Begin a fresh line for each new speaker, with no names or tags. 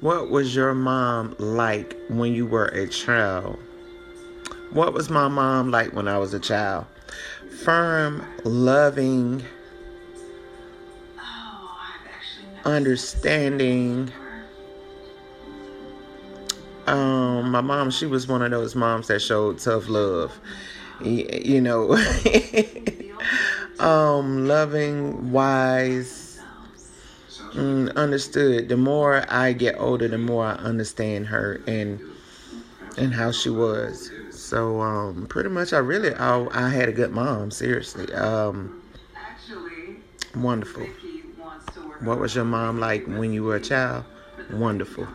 What was your mom like when you were a child? What was my mom like when I was a child? Firm, loving, understanding. Um, my mom, she was one of those moms that showed tough love. You know, um, loving, wise, mm, understood. The more I get older, the more I understand her and and how she was. So um, pretty much, I really I, I had a good mom. Seriously, um, wonderful. What was your mom like when you were a child? Wonderful.